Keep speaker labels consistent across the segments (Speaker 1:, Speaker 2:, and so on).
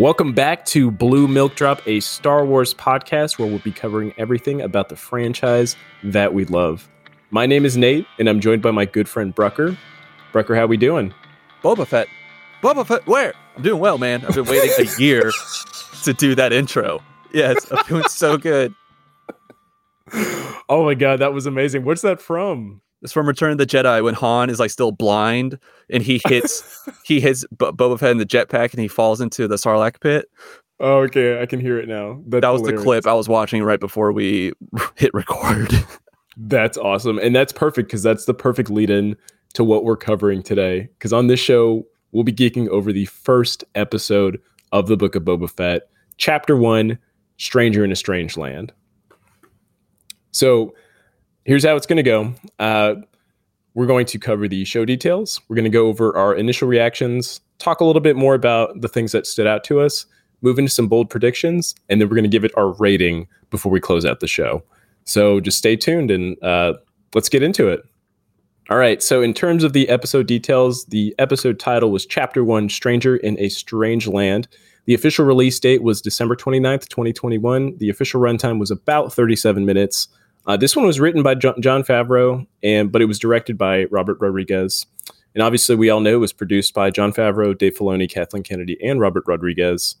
Speaker 1: Welcome back to Blue Milk Drop, a Star Wars podcast where we'll be covering everything about the franchise that we love. My name is Nate, and I'm joined by my good friend Brucker. Brucker, how we doing?
Speaker 2: Boba Fett. Boba Fett, where? I'm doing well, man. I've been waiting a year to do that intro. Yes, I'm doing so good.
Speaker 1: Oh my god, that was amazing. What's that from?
Speaker 2: It's from Return of the Jedi when Han is like still blind and he hits he hits B- Boba Fett in the jetpack and he falls into the Sarlacc pit.
Speaker 1: Oh, okay, I can hear it now.
Speaker 2: That's that was hilarious. the clip I was watching right before we hit record.
Speaker 1: that's awesome, and that's perfect because that's the perfect lead-in to what we're covering today. Because on this show, we'll be geeking over the first episode of the Book of Boba Fett, Chapter One: Stranger in a Strange Land. So here's how it's going to go. Uh, we're going to cover the show details. We're going to go over our initial reactions, talk a little bit more about the things that stood out to us, move into some bold predictions, and then we're going to give it our rating before we close out the show. So just stay tuned and uh, let's get into it. All right. So, in terms of the episode details, the episode title was Chapter One Stranger in a Strange Land. The official release date was December 29th, 2021. The official runtime was about 37 minutes. Uh, this one was written by John, Favreau, and but it was directed by Robert Rodriguez. And obviously, we all know it was produced by John Favreau, Dave Filoni, Kathleen Kennedy, and Robert Rodriguez.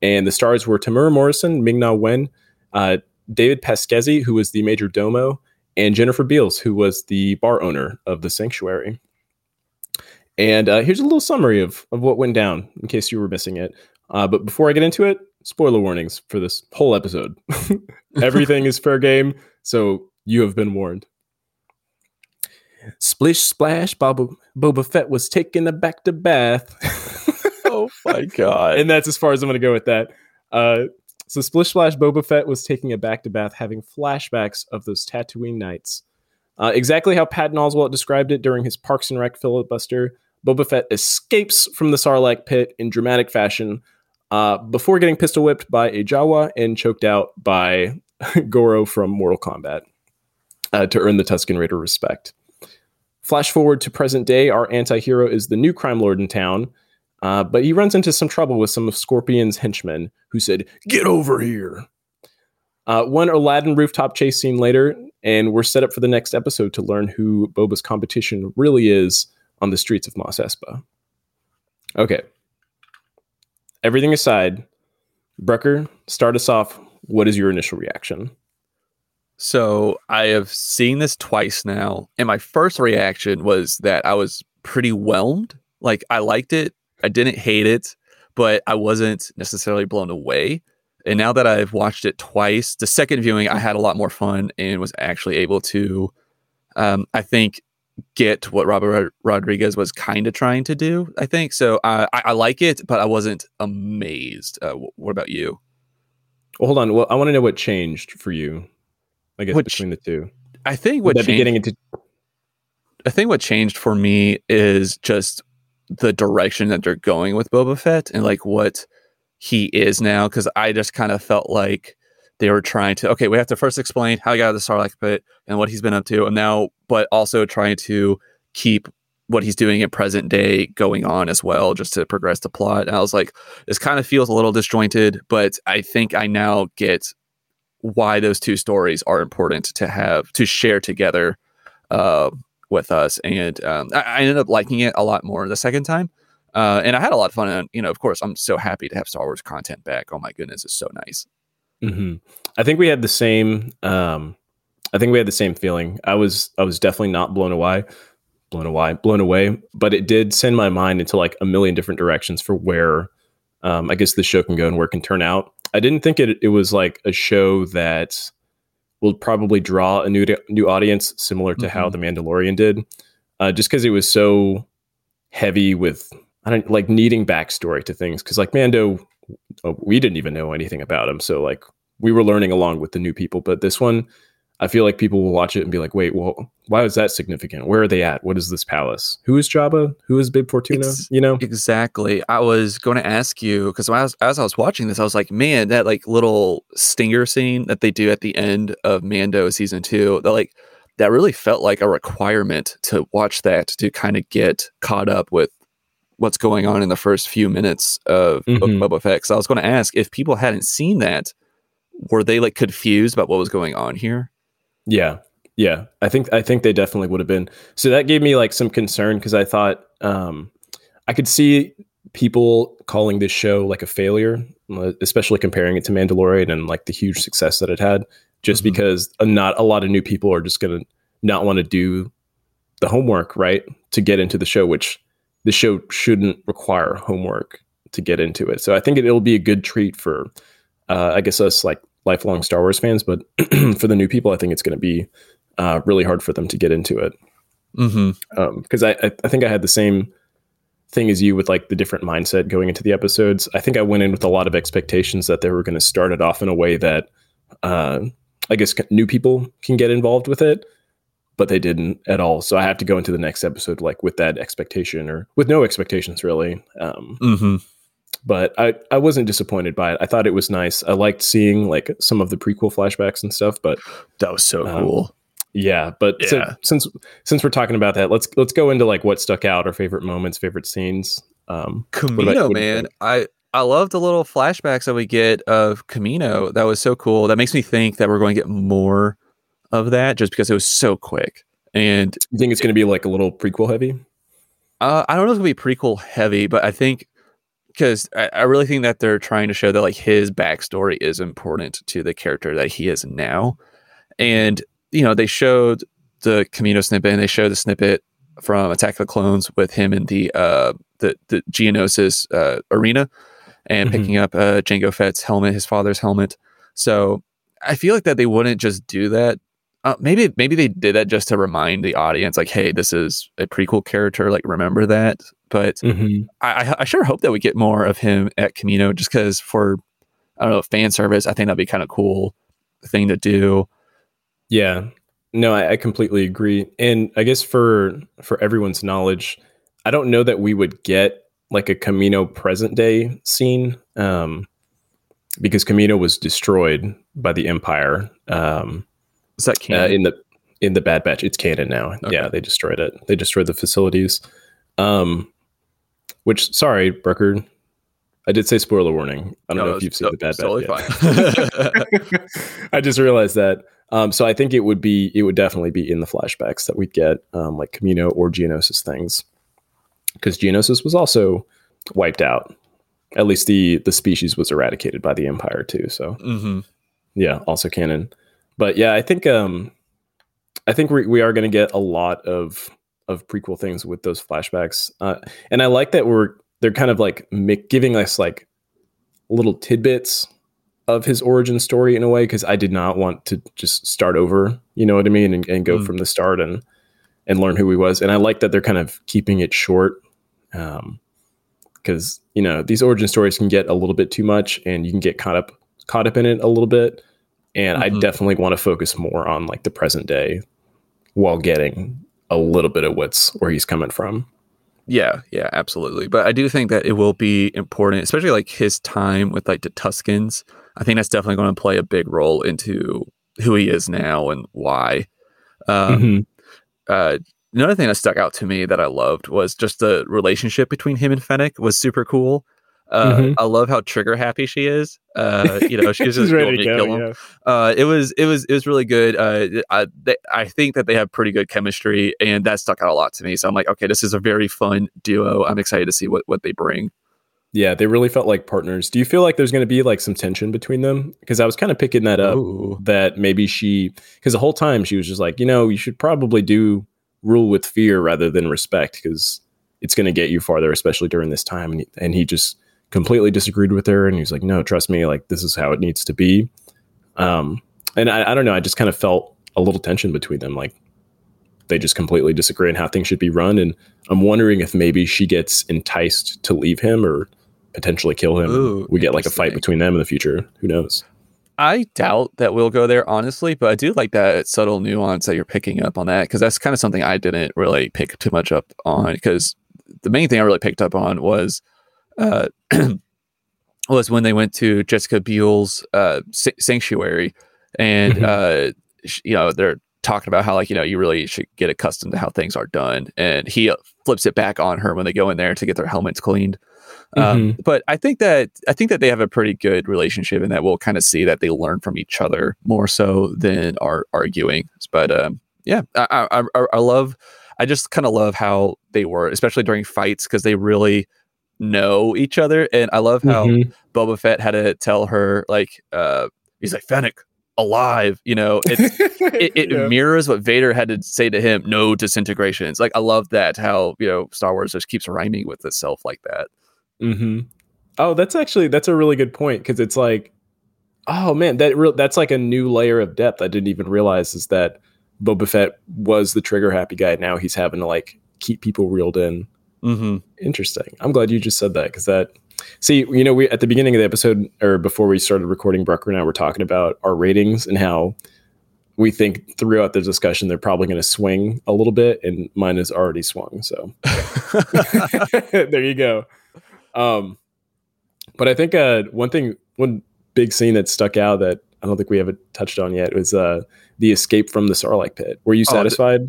Speaker 1: And the stars were Temuera Morrison, Ming Na Wen, uh, David Pasquesi, who was the major domo, and Jennifer Beals, who was the bar owner of the sanctuary. And uh, here's a little summary of, of what went down in case you were missing it. Uh, but before I get into it, spoiler warnings for this whole episode. Everything is fair game. So you have been warned. Splish splash, Boba, Boba Fett was taking a bacta bath.
Speaker 2: oh my god!
Speaker 1: And that's as far as I'm going to go with that. Uh, so Splish Splash Boba Fett was taking a bacta bath, having flashbacks of those Tatooine nights. Uh, exactly how Patton Oswalt described it during his Parks and Rec filibuster, Boba Fett escapes from the Sarlacc pit in dramatic fashion uh, before getting pistol whipped by a Jawa and choked out by Goro from Mortal Kombat uh, to earn the Tusken Raider respect. Flash forward to present day, our anti hero is the new crime lord in town, uh, but he runs into some trouble with some of Scorpion's henchmen who said, Get over here! Uh, one Aladdin rooftop chase scene later, and we're set up for the next episode to learn who Boba's competition really is on the streets of Mos Espa. Okay. Everything aside, Brucker, start us off what is your initial reaction?
Speaker 2: So I have seen this twice now, and my first reaction was that I was pretty whelmed. Like I liked it, I didn't hate it, but I wasn't necessarily blown away. And now that I've watched it twice, the second viewing I had a lot more fun and was actually able to, um, I think, get what Robert Rodriguez was kind of trying to do. I think so. Uh, I, I, like it, but I wasn't amazed. Uh, what about you?
Speaker 1: Well, hold on. Well, I want to know what changed for you. I guess what between the two.
Speaker 2: I think what changed, getting into. I think what changed for me is just the direction that they're going with Boba Fett and like what he is now. Because I just kind of felt like they were trying to. Okay, we have to first explain how he got out of the Sarlacc pit and what he's been up to, and now, but also trying to keep what he's doing at present day going on as well, just to progress the plot. And I was like, this kind of feels a little disjointed, but I think I now get why those two stories are important to have to share together uh, with us. And um, I, I, ended up liking it a lot more the second time. Uh, and I had a lot of fun. And, you know, of course, I'm so happy to have Star Wars content back. Oh my goodness, it's so nice.
Speaker 1: Mm-hmm. I think we had the same. Um, I think we had the same feeling. I was I was definitely not blown away blown away, blown away. But it did send my mind into like a million different directions for where um, I guess the show can go and where it can turn out. I didn't think it it was like a show that will probably draw a new new audience, similar to mm-hmm. how The Mandalorian did, uh, just because it was so heavy with I don't like needing backstory to things. Because like Mando, we didn't even know anything about him, so like we were learning along with the new people. But this one, I feel like people will watch it and be like, wait, well, why is that significant? Where are they at? What is this palace? Who is Jabba? Who is Bib Fortuna? Ex- you know?
Speaker 2: Exactly. I was going to ask you because as, as I was watching this, I was like, man, that like little stinger scene that they do at the end of Mando season two, that like, that really felt like a requirement to watch that to kind of get caught up with what's going on in the first few minutes of mm-hmm. Boba Fett. So I was going to ask if people hadn't seen that, were they like confused about what was going on here?
Speaker 1: Yeah, yeah. I think I think they definitely would have been. So that gave me like some concern because I thought um, I could see people calling this show like a failure, especially comparing it to Mandalorian and like the huge success that it had, just mm-hmm. because not a lot of new people are just going to not want to do the homework, right, to get into the show, which the show shouldn't require homework to get into it. So I think it, will be a good treat for, uh, I guess, us like lifelong Star Wars fans, but for the new people, I think it's going to be uh, really hard for them to get into it. Because mm-hmm. um, I, I think I had the same thing as you with like the different mindset going into the episodes. I think I went in with a lot of expectations that they were going to start it off in a way that uh, I guess new people can get involved with it but they didn't at all. So I have to go into the next episode like with that expectation or with no expectations really. Um, mm-hmm. But I, I wasn't disappointed by it. I thought it was nice. I liked seeing like some of the prequel flashbacks and stuff. But
Speaker 2: that was so um, cool.
Speaker 1: Yeah, but yeah. So, since since we're talking about that, let's let's go into like what stuck out, our favorite moments, favorite scenes.
Speaker 2: Um, Kamino, man, I I love the little flashbacks that we get of Kamino. That was so cool. That makes me think that we're going to get more of that just because it was so quick. And
Speaker 1: you think it's going to be like a little prequel heavy?
Speaker 2: Uh, I don't know if it'll be prequel heavy, but I think because I, I, really think that they're trying to show that like his backstory is important to the character that he is now. And you know, they showed the Kamino snippet and they showed the snippet from Attack of the Clones with him in the uh the the Geonosis uh, arena and mm-hmm. picking up uh Jango Fett's helmet, his father's helmet. So I feel like that they wouldn't just do that uh, maybe maybe they did that just to remind the audience, like, hey, this is a prequel character. Like, remember that. But mm-hmm. I, I sure hope that we get more of him at Kamino just because for I don't know fan service, I think that'd be kind of cool thing to do.
Speaker 1: Yeah, no, I, I completely agree. And I guess for for everyone's knowledge, I don't know that we would get like a Kamino present day scene um, because Kamino was destroyed by the Empire. Um,
Speaker 2: is that canon? Uh,
Speaker 1: in the in the Bad Batch, it's canon now. Okay. Yeah, they destroyed it. They destroyed the facilities. Um, which sorry, Brucker, I did say spoiler warning. I don't no, know if you've seen the Bad totally Batch. Fine. I just realized that. Um, so I think it would be it would definitely be in the flashbacks that we'd get, um, like Kamino or Geonosis things, because Geonosis was also wiped out. At least the the species was eradicated by the Empire too. So mm-hmm. yeah, also canon but yeah, I think um, I think we we are going to get a lot of of prequel things with those flashbacks, uh, and I like that we're they're kind of like giving us like little tidbits of his origin story in a way because I did not want to just start over, you know what I mean, and, and go mm. from the start and and learn who he was. And I like that they're kind of keeping it short, because um, you know these origin stories can get a little bit too much, and you can get caught up caught up in it a little bit and mm-hmm. I definitely want to focus more on like the present day while getting a little bit of what's where he's coming from.
Speaker 2: Yeah, yeah, absolutely. But I do think that it will be important, especially like his time with like the Tuskens. I think that's definitely going to play a big role into who he is now and why. Um, mm-hmm. uh, another thing that stuck out to me that I loved was just the relationship between him and Fennec was super cool. Uh, mm-hmm. I love how trigger happy she is. Uh, you know, she's just ready to kill him. Yeah. Uh, it was it was it was really good. Uh, I they, I think that they have pretty good chemistry, and that stuck out a lot to me. So I'm like, okay, this is a very fun duo. I'm excited to see what what they bring.
Speaker 1: Yeah, they really felt like partners. Do you feel like there's going to be like some tension between them? Because I was kind of picking that up Ooh. that maybe she, because the whole time she was just like, you know, you should probably do rule with fear rather than respect because it's going to get you farther, especially during this time. And he, and he just completely disagreed with her and he's like no trust me like this is how it needs to be. Um and I, I don't know i just kind of felt a little tension between them like they just completely disagree on how things should be run and i'm wondering if maybe she gets enticed to leave him or potentially kill him. Ooh, we get like a fight between them in the future. Who knows?
Speaker 2: I doubt that we'll go there, honestly, but I do like that subtle nuance that you're picking up on that because that's kind of something I didn't really pick too much up on. Because the main thing I really picked up on was uh, was when they went to Jessica Biel's uh, sanctuary, and mm-hmm. uh, you know they're talking about how like you know you really should get accustomed to how things are done, and he flips it back on her when they go in there to get their helmets cleaned. Um,
Speaker 1: Mhm.
Speaker 2: but I think that I think that they have a pretty good relationship, and that we'll kind of see that they learn from each other more so than are arguing. But um, yeah, I, I, I, I love. I just kind of love how they were, especially during fights, because they really know each other, and I love how
Speaker 1: Mhm.
Speaker 2: Boba Fett had to tell her like uh, he's like Fennec alive, you know. It, it,
Speaker 1: Yeah.
Speaker 2: mirrors what Vader had to say to him. No disintegrations. Like I love that how you know Star Wars just keeps rhyming with itself like that.
Speaker 1: hmm Oh, that's actually that's a really good point because it's like, oh man, that real that's like a new layer of depth I didn't even realize is that Boba Fett was the trigger happy guy. Now he's having to like keep people reeled in.
Speaker 2: Mm-hmm.
Speaker 1: Interesting. I'm glad you just said that because that. See, you know, we at the beginning of the episode or before we started recording, Brucker and I were talking about our ratings and how we think throughout the discussion they're probably going to swing a little bit, and mine has already swung. So there you go. Um, but I think uh, one thing, one big scene that stuck out that I don't think we haven't touched on yet was uh, the escape from the Sarlacc pit. Were you
Speaker 2: Oh,
Speaker 1: satisfied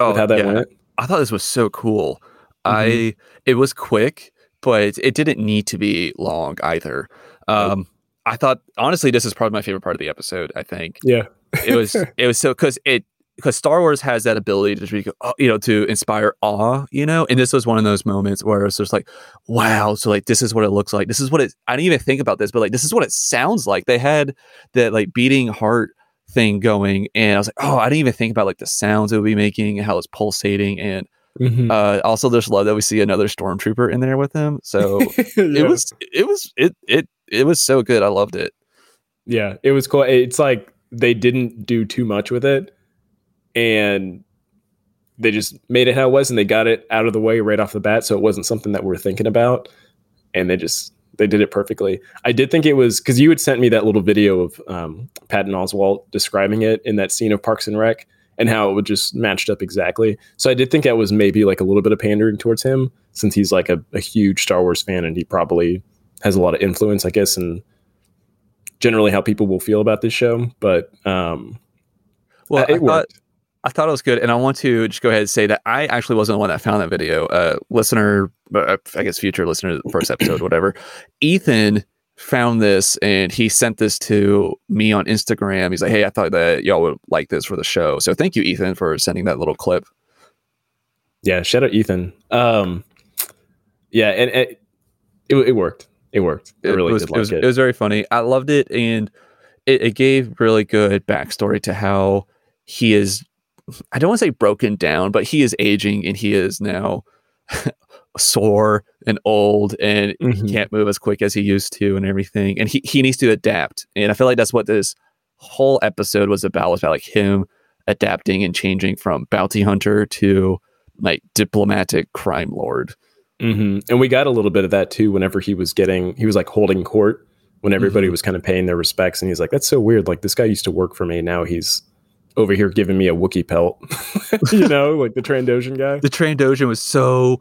Speaker 2: oh,
Speaker 1: with how that
Speaker 2: yeah.
Speaker 1: went?
Speaker 2: I thought this was so cool.
Speaker 1: Mhm.
Speaker 2: I it was quick, but it didn't need to be long either. Um, I thought honestly, this is probably my favorite part of the episode. I think
Speaker 1: Yeah,
Speaker 2: it was it was so because it because Star Wars has that ability to be, uh, you know to inspire awe, you know, and this was one of those moments where it's just like, wow, so like this is what it looks like. This is what it. I didn't even think about this, but like this is what it sounds like. They had that like beating heart thing going, and I was like, oh, I didn't even think about like the sounds it would be making and how it's pulsating, and
Speaker 1: Mhm.
Speaker 2: uh, also just love that we see another stormtrooper in there with him. So
Speaker 1: Yeah.
Speaker 2: it was it was it it it was so good. I loved it.
Speaker 1: Yeah, it was cool. It's like they didn't do too much with it, and they just made it how it was, and they got it out of the way right off the bat, so it wasn't something that we are thinking about, and they just they did it perfectly. I did think it was because you had sent me that little video of um, Patton Oswalt describing it in that scene of Parks and Rec, and how it would just matched up exactly. So I did think that was maybe like a little bit of pandering towards him, since he's like a, a huge Star Wars fan, and he probably has a lot of influence, I guess, and generally how people will feel about this show. But um,
Speaker 2: Well, I
Speaker 1: it
Speaker 2: thought
Speaker 1: worked.
Speaker 2: I thought it was good, and I want to just go ahead and say that I actually wasn't the one that found that video. Uh, listener, uh, I guess future listener, first episode, whatever. Ethan found this and he sent this to me on Instagram. He's like, "Hey, I thought that y'all would like this for the show." So thank you, Ethan, for sending that little clip.
Speaker 1: Yeah, shout out Ethan. Um, yeah, and it, it it worked. It worked. I
Speaker 2: it
Speaker 1: really
Speaker 2: was,
Speaker 1: did
Speaker 2: it was,
Speaker 1: it.
Speaker 2: it was very funny. I loved it, and it, it gave really good backstory to how he is. I don't want to say broken down, but he is aging, and he is now sore and old, and
Speaker 1: Mhm.
Speaker 2: he can't move as quick as he used to, and everything. And he he needs to adapt, and I feel like that's what this whole episode was about. Was about like him adapting and changing from bounty hunter to like diplomatic crime lord.
Speaker 1: hmm And we got a little bit of that too. Whenever he was getting, he was like holding court when everybody
Speaker 2: Mhm.
Speaker 1: was kind of paying their respects, and he's like, "That's so weird. Like this guy used to work for me. Now he's over here giving me a Wookiee pelt." you know, like the Trandoshan guy.
Speaker 2: the Trandoshan was so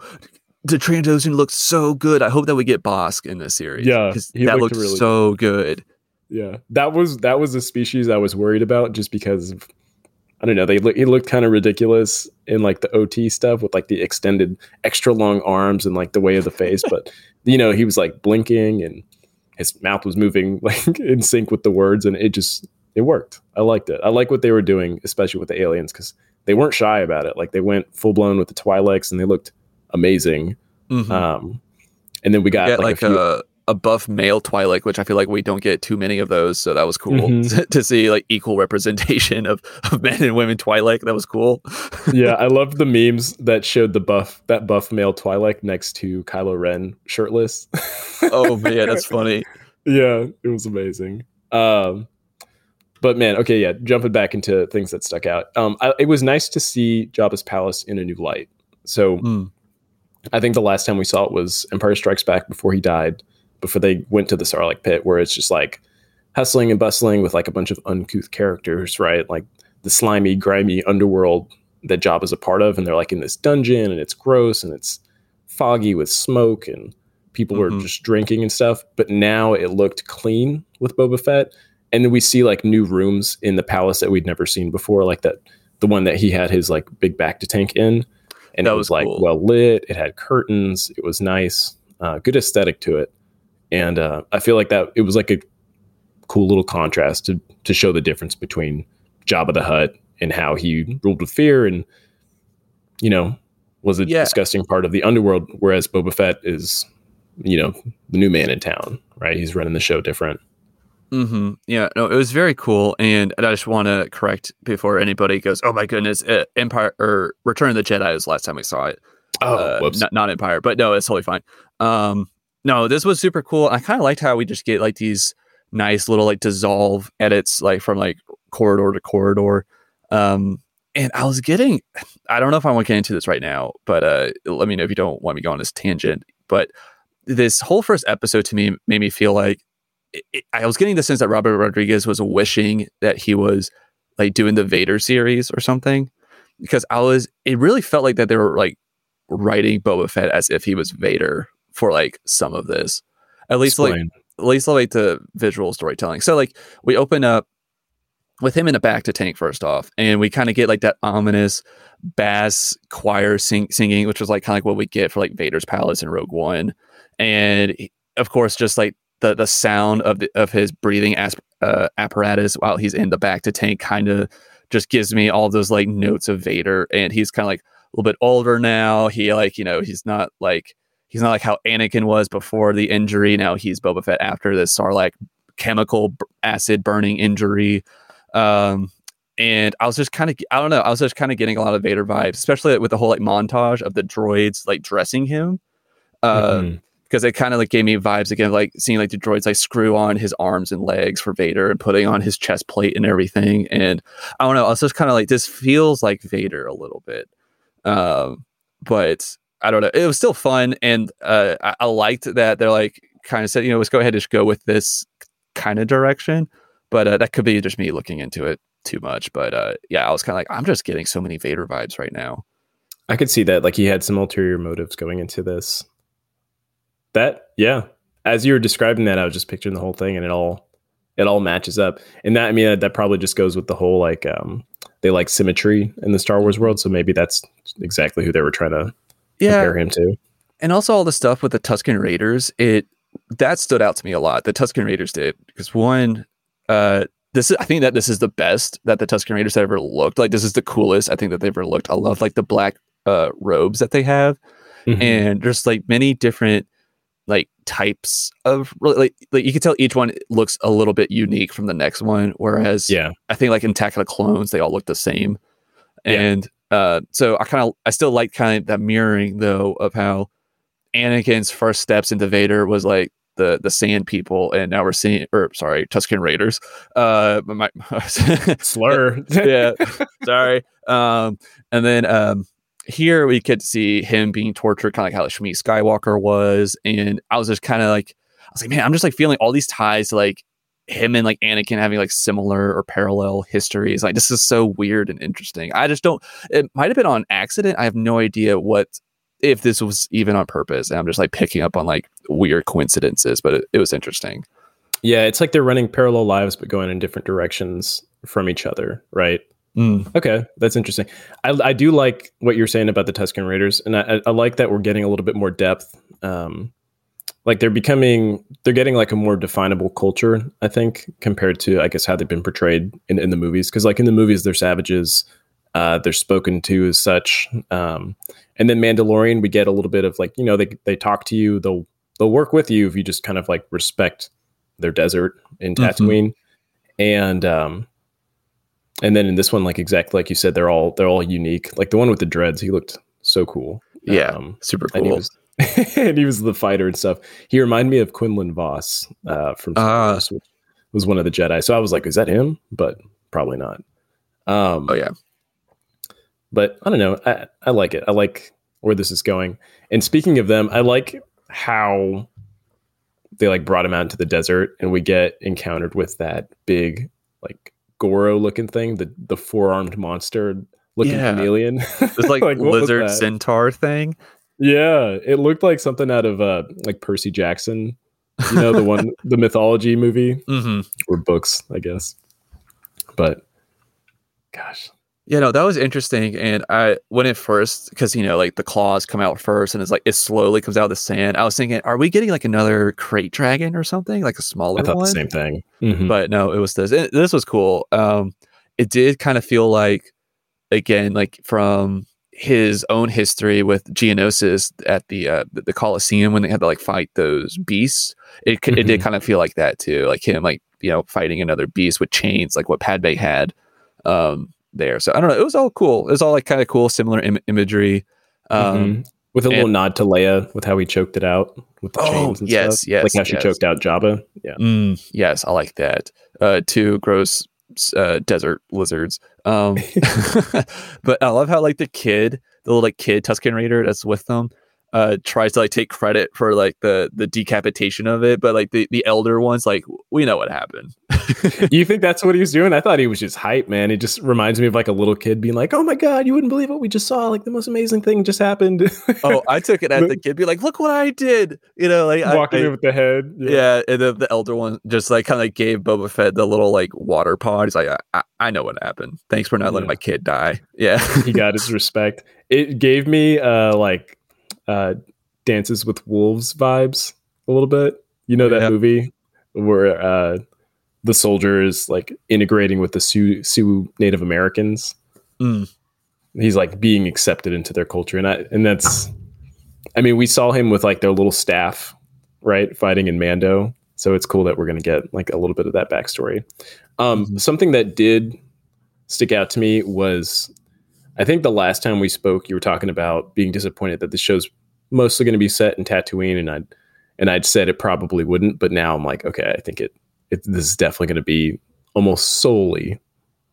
Speaker 2: the Trandoshan looked so good. I hope that we get Bossk in this series.
Speaker 1: Yeah,
Speaker 2: 'cause
Speaker 1: he
Speaker 2: that
Speaker 1: looked
Speaker 2: looked
Speaker 1: really
Speaker 2: so good.
Speaker 1: Yeah, that was that was a species I was worried about just because of, I don't know they look he looked kind of ridiculous in like the OT stuff with like the extended extra long arms and like the way of the face, but you know he was like blinking and his mouth was moving like in sync with the words and it just it worked. I liked it. I like what they were doing, especially with the aliens because they weren't shy about it. Like they went full blown with the Twi'leks and they looked amazing.
Speaker 2: Mhm.
Speaker 1: Um, and then we got
Speaker 2: Get
Speaker 1: like,
Speaker 2: like,
Speaker 1: a few,
Speaker 2: a, a buff male Twi'lek, which I feel like we don't get too many of those. So that was cool
Speaker 1: Mhm.
Speaker 2: to see like equal representation of, of men and women Twi'lek. That was cool.
Speaker 1: yeah, I loved the memes that showed the buff that buff male Twi'lek next to Kylo Ren shirtless.
Speaker 2: oh man, that's funny.
Speaker 1: yeah, it was amazing. Um, but man, okay, yeah, jumping back into things that stuck out. Um, I, it was nice to see Jabba's palace in a new light. So
Speaker 2: Mm.
Speaker 1: I think the last time we saw it was Empire Strikes Back before he died, before they went to the Sarlacc pit, where it's just like hustling and bustling with like a bunch of uncouth characters, right? Like the slimy, grimy underworld that Jabba's a part of, and they're like in this dungeon, and it's gross and it's foggy with smoke, and people
Speaker 2: Mhm.
Speaker 1: were just drinking and stuff. But now it looked clean with Boba Fett, and then we see like new rooms in the palace that we'd never seen before, like that the one that he had his like big bacta tank in, and
Speaker 2: That
Speaker 1: it
Speaker 2: was
Speaker 1: was, like
Speaker 2: cool.
Speaker 1: well lit. It had curtains. It was nice, uh, good aesthetic to it, and uh, I feel like that it was like a cool little contrast to to show the difference between Jabba the Hutt and how he ruled with fear and you know was a
Speaker 2: Yeah.
Speaker 1: disgusting part of the underworld, whereas Boba Fett is you know the new man in town, right? He's running the show different.
Speaker 2: Hmm Yeah, no, it was very cool, and, I just want to correct before anybody goes, "Oh my goodness, uh, Empire or Return of the Jedi was the last time we saw it."
Speaker 1: Oh,
Speaker 2: Uh,
Speaker 1: whoops.
Speaker 2: not, not Empire, but no, it's totally fine. Um, no, this was super cool. I kind of liked how we just get like these nice little like dissolve edits, like from like corridor to corridor. Um, and I was getting, I don't know if I want to get into this right now, but uh, let me know if you don't want me to go on this tangent. But this whole first episode to me made me feel like it, it- I was getting the sense that Robert Rodriguez was wishing that he was like doing the Vader series or something because I was it really felt like that they were like writing Boba Fett as if he was Vader for like some of this. At least like at least like the visual storytelling. So like we open up with him in a bacta tank first off, and we kind of get like that ominous bass choir sing- singing, which was like kind of like what we get for like Vader's palace in Rogue One, and of course just like the the sound of the, of his breathing as- uh, apparatus while he's in the bacta tank kind of just gives me all those like notes of Vader, and he's kind of like a little bit older now. He like you know he's not like he's not like how Anakin was before the injury. Now he's Boba Fett after this Sarlacc chemical b- acid burning injury. Um, and I was just kind of, I don't know, I was just kind of getting a lot of Vader vibes, especially with the whole like montage of the droids like dressing him. Uh,
Speaker 1: Mhm.
Speaker 2: Because it kind of like gave me vibes again, like seeing like the droids like screw on his arms and legs for Vader and putting on his chest plate and everything. And I don't know, I was just kind of like, this feels like Vader a little bit. Um, but I don't know, it was still fun. And uh, I, I liked that they're like kind of said, you know, let's go ahead and just go with this kind of direction. But uh, that could be just me looking into it too much. But uh, yeah, I was kind of like, I'm just getting so many Vader vibes right now.
Speaker 1: I could see that. Like he had some ulterior motives going into this. That, yeah. As you were describing that, I was just picturing the whole thing, and it all, it all matches up. And that, I mean, that, that probably just goes with the whole like, um, they like symmetry in the Star Wars world. So maybe that's exactly who they were trying to
Speaker 2: Yeah,
Speaker 1: compare him to.
Speaker 2: and also all the stuff with the Tusken Raiders, it that stood out to me a lot. The Tusken Raiders did because one, uh, this is I think that this is the best that the Tusken Raiders have ever looked. Like this is the coolest I think that they've ever looked. I love like the black uh robes that they have,
Speaker 1: Mhm.
Speaker 2: and there's like many different like types of like like you can tell each one looks a little bit unique from the next one. Whereas
Speaker 1: yeah.
Speaker 2: I think like in Attack of the Clones, they all look the same.
Speaker 1: Yeah.
Speaker 2: And uh, so I kind of I still like kind of that mirroring though of how Anakin's first steps into Vader was like the the Sand People, and now we're seeing or sorry Tusken Raiders. Uh, my
Speaker 1: Slur.
Speaker 2: yeah, sorry. Um, and then um, here we could see him being tortured, kind of like how Shmi Skywalker was, and I was just kind of like, I was like, man, I'm just like feeling all these ties to like him and like Anakin having like similar or parallel histories. Like this is so weird and interesting. I just don't. It might have been on accident. I have no idea what if this was even on purpose. And I'm just like picking up on like weird coincidences, but it, it was interesting.
Speaker 1: yeah. It's like they're running parallel lives, but going in different directions from each other. Right.
Speaker 2: Mm.
Speaker 1: Okay, that's interesting. I, I do like what you're saying about the Tusken Raiders, and I, I like that we're getting a little bit more depth. Um, like they're becoming, they're getting like a more definable culture. I think compared to, I guess, how they've been portrayed in, in the movies. Because like in the movies, they're savages. Uh, they're spoken to as such. Um, and then Mandalorian, we get a little bit of like, you know, they they talk to you. They'll they'll work with you if you just kind of like respect their desert in
Speaker 2: Mhm.
Speaker 1: Tatooine. And um, and then in this one, like exactly like you said, they're all they're all unique. Like the one with the dreads, he looked so cool.
Speaker 2: Yeah,
Speaker 1: Um,
Speaker 2: super
Speaker 1: and he
Speaker 2: cool.
Speaker 1: was and he was the fighter and stuff. He reminded me of Quinlan Vos uh, from
Speaker 2: Ah.
Speaker 1: Wars, which was one of the Jedi. So I was like, is that him? But probably not. Um,
Speaker 2: Oh yeah.
Speaker 1: but I don't know. I, I like it. I like where this is going. And speaking of them, I like how they like brought him out into the desert and we get encountered with that big like Goro looking thing, the the four armed monster looking
Speaker 2: Yeah.
Speaker 1: chameleon.
Speaker 2: This like,
Speaker 1: was
Speaker 2: lizard centaur thing.
Speaker 1: Yeah, it looked like something out of uh like Percy Jackson. You know, the one the mythology movie
Speaker 2: Mm-hmm.
Speaker 1: or books, I guess. But gosh,
Speaker 2: Yeah, no, that was interesting. And I, when it first, because you know, like the claws come out first, and it's like it slowly comes out of the sand. I was thinking, are we getting like another krayt dragon or something, like a smaller
Speaker 1: I thought
Speaker 2: one?
Speaker 1: the same thing. Mhm.
Speaker 2: But no, it was this. And this was cool. Um, it did kind of feel like, again, like from his own history with Geonosis at the uh, the the Colosseum when they had to like fight those beasts. It c- it did
Speaker 1: Mhm.
Speaker 2: kind of feel like that too, like him like you know fighting another beast with chains, like what Padme had um, there. So I don't know. It was all cool. It was all like kind of cool, similar Im- imagery. Um,
Speaker 1: Mhm. with a little
Speaker 2: and-
Speaker 1: nod to Leia with how he choked it out with the
Speaker 2: Oh,
Speaker 1: chains and
Speaker 2: yes,
Speaker 1: stuff.
Speaker 2: yes,
Speaker 1: like how she
Speaker 2: yes.
Speaker 1: choked out Jabba. Yeah.
Speaker 2: Mm, yes, I like that. Uh, two gross uh, desert lizards. Um, but I love how like the kid, the little like kid Tusken Raider that's with them, uh, tries to like take credit for like the the decapitation of it, but like the the elder ones, like we know what happened.
Speaker 1: you think that's what he was doing? I thought he was just hype, man. It just reminds me of like a little kid being like, "Oh my god, you wouldn't believe what we just saw! Like the most amazing thing just happened."
Speaker 2: oh, I took it at the kid be like, look what I did, you know, like
Speaker 1: walking
Speaker 2: I-
Speaker 1: in with the head.
Speaker 2: Yeah, and the, the elder one just like kind of like gave Boba Fett the little like water pod. He's like, I, I, I know what happened. Thanks for not letting
Speaker 1: Yeah.
Speaker 2: my kid die. Yeah.
Speaker 1: he got his respect. It gave me uh like uh Dances with Wolves vibes a little bit. You know that movie where uh the soldier is like integrating with the Sioux, Sioux Native Americans.
Speaker 2: Mm.
Speaker 1: He's like being accepted into their culture, and I and that's. I mean, we saw him with like their little staff, right, fighting in Mando. So it's cool that we're going to get like a little bit of that backstory. Um,
Speaker 2: Mhm.
Speaker 1: Something that did stick out to me was I think the last time we spoke, you were talking about being disappointed that the show's mostly going to be set in Tatooine, and I'd and I'd said it probably wouldn't, but now I'm like, okay, I think it, it this is definitely going to be almost solely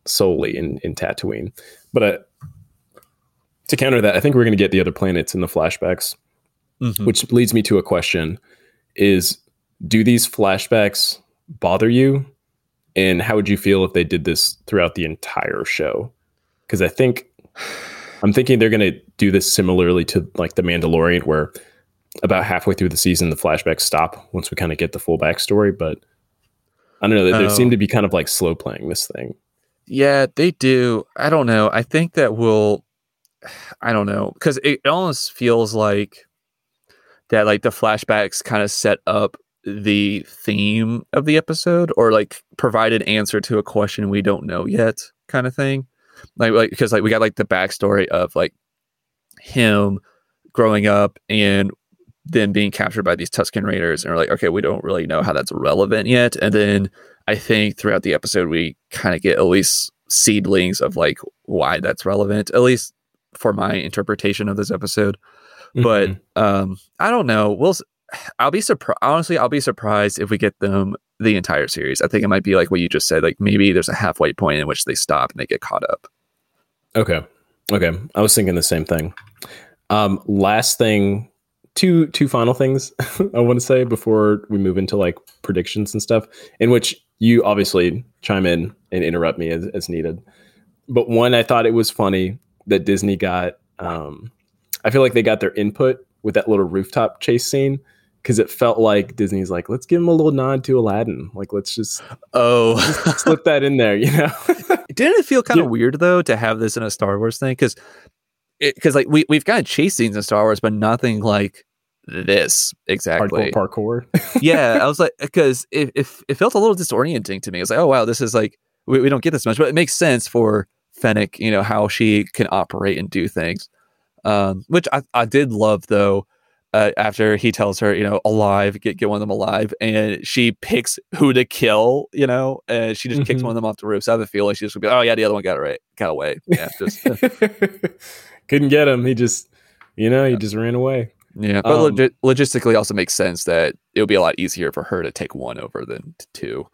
Speaker 1: solely in in Tatooine. But uh, to counter that, I think we're going to get the other planets in the flashbacks,
Speaker 2: Mhm.
Speaker 1: which leads me to a question: Is do these flashbacks bother you? And how would you feel if they did this throughout the entire show? Because I think I'm thinking they're going to do this similarly to like the Mandalorian, where about halfway through the season the flashbacks stop once we kind of get the full backstory. But I don't know. They, they
Speaker 2: Oh.
Speaker 1: seem to be kind of like slow playing this thing.
Speaker 2: Yeah, they do. I don't know. I think that will. I don't know because it almost feels like that, like the flashbacks kind of set up the theme of the episode, or like provide an answer to a question we don't know yet, kind of thing. Like, like because like we got like the backstory of like him growing up and then being captured by these Tusken Raiders, and we're like, okay, we don't really know how that's relevant yet. And then I think throughout the episode, we kind of get at least seedlings of like why that's relevant, at least for my interpretation of this episode. But
Speaker 1: Mhm.
Speaker 2: um, I don't know. We'll. I'll be surprised. Honestly, I'll be surprised if we get them the entire series. I think it might be like what you just said. Like maybe there's a halfway point in which they stop and they get caught up.
Speaker 1: Okay. Okay. I was thinking the same thing. Um, last thing, two two final things I want to say before we move into like predictions and stuff, in which you obviously chime in and interrupt me as, as needed. But one, I thought it was funny that Disney got um I feel like they got their input with that little rooftop chase scene because it felt like Disney's like, let's give him a little nod to Aladdin. Like, let's just
Speaker 2: Oh,
Speaker 1: slip that in there, you know?
Speaker 2: didn't it feel kind of
Speaker 1: Yeah.
Speaker 2: weird though to have this in a Star Wars thing? Because because like we we've got chase scenes in Star Wars, but nothing like this exactly.
Speaker 1: Hardcore parkour.
Speaker 2: yeah, I was like, because it, it, it felt a little disorienting to me. It's like, oh wow, this is like we, we don't get this much, but it makes sense for Fennec, you know, how she can operate and do things. Um, which I, I did love though. Uh, after he tells her, you know, alive, get get one of them alive, and she picks who to kill, you know, and she just kicks
Speaker 1: Mhm.
Speaker 2: one of them off the roof. So I have a feeling she's just gonna be, oh yeah, the other one got right, got away. Yeah, just
Speaker 1: Couldn't get him. He just, you know, he just ran away.
Speaker 2: yeah. But
Speaker 1: Um,
Speaker 2: logi- logistically, also makes sense that it would be a lot easier for her to take one over than two.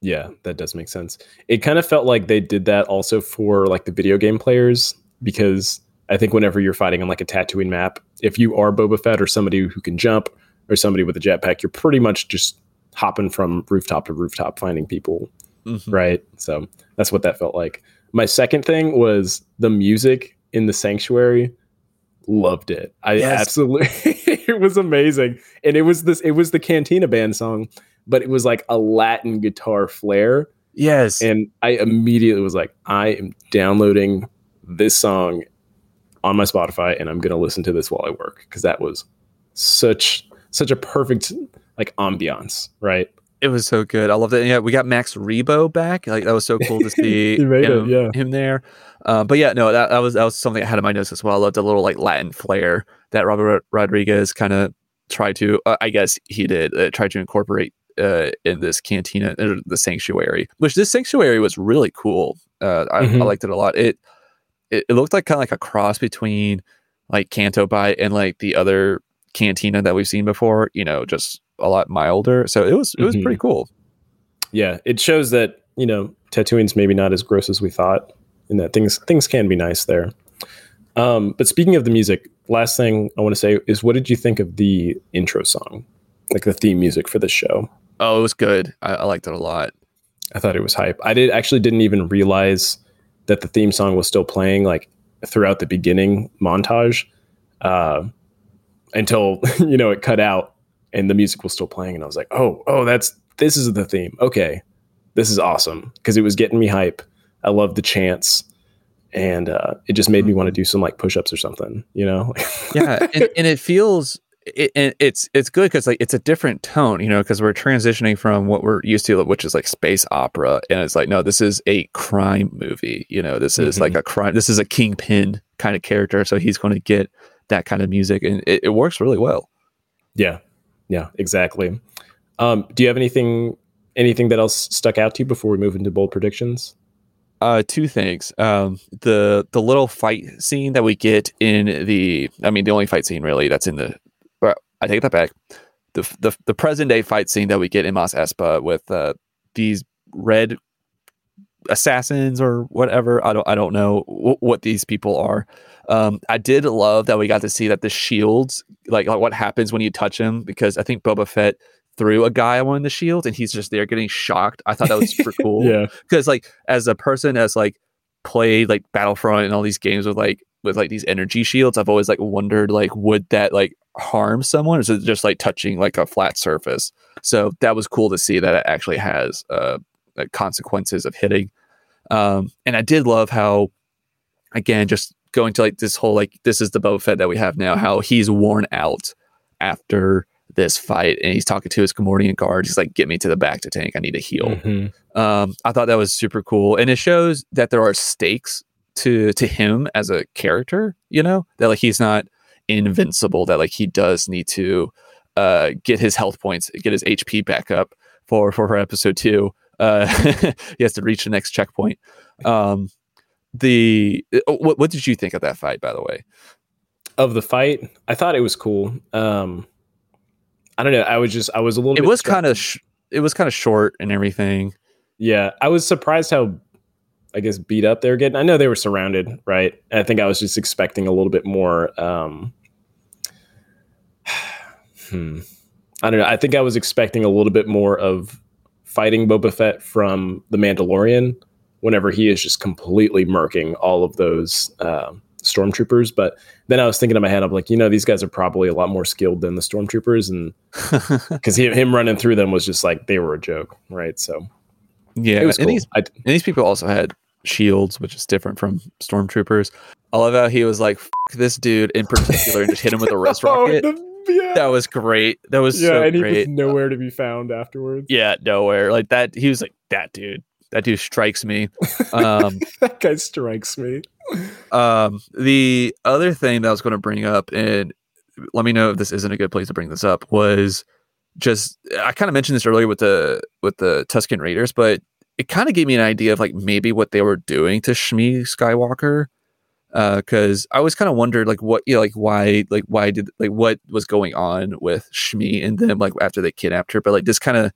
Speaker 1: Yeah, that does make sense. It kind of felt like they did that also for like the video game players because I think whenever you're fighting on like a Tatooine map, if you are Boba Fett or somebody who can jump or somebody with a jetpack, you're pretty much just hopping from rooftop to rooftop finding people,
Speaker 2: Mhm.
Speaker 1: right? So that's what that felt like. My second thing was the music in the sanctuary. Loved it. I
Speaker 2: Yes.
Speaker 1: absolutely it was amazing. And it was this it was the Cantina band song, but it was like a Latin guitar flair
Speaker 2: Yes.
Speaker 1: and I immediately was like, I am downloading this song on my Spotify and I'm gonna listen to this while I work because that was such such a perfect like ambiance, right?
Speaker 2: It was so good. I loved it. Yeah, we got Max Rebo back. Like that was so cool to see him,
Speaker 1: it, yeah.
Speaker 2: him there. Uh, but yeah, no, that, that was that was something I had in my notes as well. I loved the little like Latin flair that Robert Rodriguez kind of tried to. Uh, I guess he did uh, try to incorporate uh, in this cantina, the sanctuary. Which this sanctuary was really cool. Uh, I, I
Speaker 1: Mhm.
Speaker 2: liked it a lot. It it, it looked like kind of like a cross between like Canto Bight and like the other cantina that we've seen before. You know, just a lot milder. So it was it was
Speaker 1: Mhm.
Speaker 2: pretty cool.
Speaker 1: Yeah, it shows that you know Tatooine's maybe not as gross as we thought, and that things things can be nice there. Um, but speaking of the music, last thing I want to say is, what did you think of the intro song, like the theme music for the show?
Speaker 2: Oh, it was good. I, I liked it a lot.
Speaker 1: I thought it was hype. I did actually didn't even realize that the theme song was still playing like throughout the beginning montage uh, until you know it cut out and the music was still playing, and I was like, oh, oh, that's this is the theme. Okay, this is awesome because it was getting me hype. I love the chants, and uh, it just made me want to do some like push-ups or something. You know?
Speaker 2: Yeah, and, and it feels it, and it's it's good because like it's a different tone, you know, because we're transitioning from what we're used to, which is like space opera, and it's like no, this is a crime movie. You know, this is
Speaker 1: Mhm.
Speaker 2: like a crime. This is a kingpin kind of character, so he's going to get that kind of music, and it, it works really well.
Speaker 1: yeah, yeah, exactly. Um, do you have anything anything that else stuck out to you before we move into bold predictions?
Speaker 2: Uh, two things. Um, the the little fight scene that we get in the, I mean, the only fight scene really that's in the. I take that back. The the the present day fight scene that we get in Mos Espa with uh, these red assassins or whatever. I don't I don't know wh- what these people are. Um, I did love that we got to see that the shields, like, like what happens when you touch them, because I think Boba Fett threw a guy on the shields and he's just there getting shocked. I thought that was super cool
Speaker 1: Yeah,
Speaker 2: because like as a person as like played like Battlefront and all these games with like with like these energy shields, I've always like wondered like would that like harm someone or is it just like touching like a flat surface? So that was cool to see that it actually has uh like consequences of hitting. Um and I did love how again just going to like this whole like this is the Boba Fett that we have now, how he's worn out after this fight and he's talking to his Gamorrean guard. He's like, get me to the bacta tank. I need to heal
Speaker 1: Mhm.
Speaker 2: um, I thought that was super cool, and it shows that there are stakes to to him as a character. You know that like he's not invincible. That like he does need to uh, get his health points, get his HP back up for for episode two. Uh, he has to reach the next checkpoint. Um, the uh, what what did you think of that fight? By the way,
Speaker 1: of the fight, I thought it was cool. Um, I don't know. I was just I was a little.
Speaker 2: it
Speaker 1: bit
Speaker 2: was kind of sh- it was kind of short and everything.
Speaker 1: yeah. I was surprised how I guess beat up they were getting. I know they were surrounded, right? And I think I was just expecting a little bit more. Um, hmm. I don't know. I think I was expecting a little bit more of fighting Boba Fett from the Mandalorian whenever he is just completely murking all of those um, stormtroopers. But then I was thinking in my head, I'm like, you know, these guys are probably a lot more skilled than the stormtroopers, and because him, him running through them was just like they were a joke, right? So
Speaker 2: yeah,
Speaker 1: it was
Speaker 2: and
Speaker 1: cool.
Speaker 2: these
Speaker 1: I,
Speaker 2: And these people also had shields, which is different from stormtroopers. I love how he was like, this dude in particular, and just hit him with a wrist oh, rocket.
Speaker 1: Oh, the- yeah,
Speaker 2: that was great. That was
Speaker 1: yeah,
Speaker 2: so
Speaker 1: and he was nowhere to be found afterwards.
Speaker 2: yeah, nowhere. Like that. He was like, that dude. That dude strikes me. Um,
Speaker 1: that guy strikes me.
Speaker 2: um, the other thing that I was going to bring up, and let me know if this isn't a good place to bring this up, was just I kind of mentioned this earlier with the with the Tusken Raiders, but it kind of gave me an idea of like maybe what they were doing to Shmi Skywalker. Because I always kind of wondered like what you know, like why like why did like what was going on with Shmi and them like after they kidnapped her, but like this kind of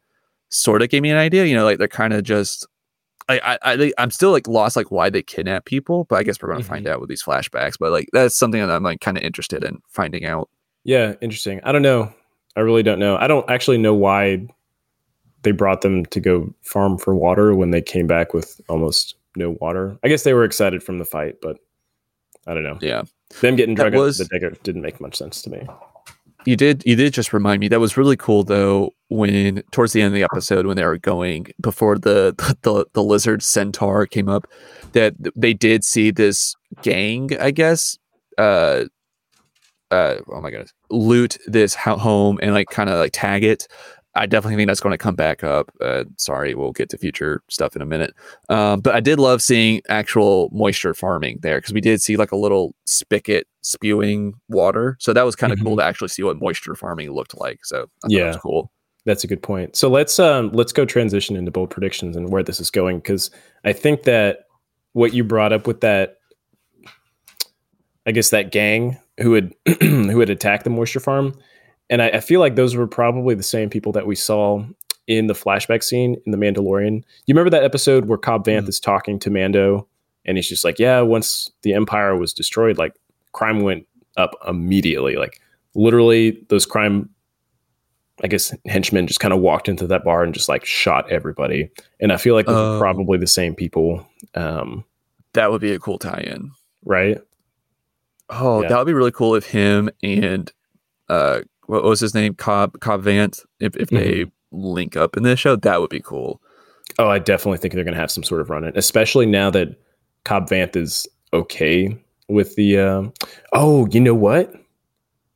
Speaker 2: sort of gave me an idea. You know, like they're kind of just I, I, I I'm still like lost like why they kidnap people, but I guess we're gonna find mm-hmm. out with these flashbacks. But like that's something that I'm like kind of interested in finding out.
Speaker 1: Yeah, interesting. I don't know. I really don't know. I don't actually know why they brought them to go farm for water when they came back with almost no water. I guess they were excited from the fight, but I don't know.
Speaker 2: Yeah,
Speaker 1: Them getting drug
Speaker 2: was-
Speaker 1: out the desert didn't make much sense to me.
Speaker 2: You did you did just remind me that was really cool though when towards the end of the episode when they were going before the the, the lizard centaur came up that they did see this gang i guess uh uh oh my goodness loot this home and like kind of like tag it I definitely think that's going to come back up. Uh, sorry, we'll get to future stuff in a minute. Um, but I did love seeing actual moisture farming there because we did see like a little spigot spewing water. So that was kind of mm-hmm. cool to actually see what moisture farming looked like. So
Speaker 1: yeah,
Speaker 2: cool.
Speaker 1: That's a good point. So let's um, let's go transition into bold predictions and where this is going because I think that what you brought up with that, I guess that gang who had who had attacked the moisture farm and I, I, feel like those were probably the same people that we saw in the flashback scene in The Mandalorian. You remember that episode where Cobb Vanth mm. is talking to Mando, and he's just like, "Yeah, once the Empire was destroyed, like crime went up immediately. Like literally, those crime." I guess henchmen just kind of walked into that bar and just like shot everybody. And I feel like uh, probably the same people. Um,
Speaker 2: that would be a cool tie-in,
Speaker 1: right?
Speaker 2: Oh, yeah. that would be really cool if him and uh, what was his name? Cobb Cobb Vanth. If if they mm-hmm. link up in this show, that would be cool.
Speaker 1: Oh, I definitely think they're going to have some sort of run in, especially now that Cobb Vanth is okay with the. Um, oh, you know what?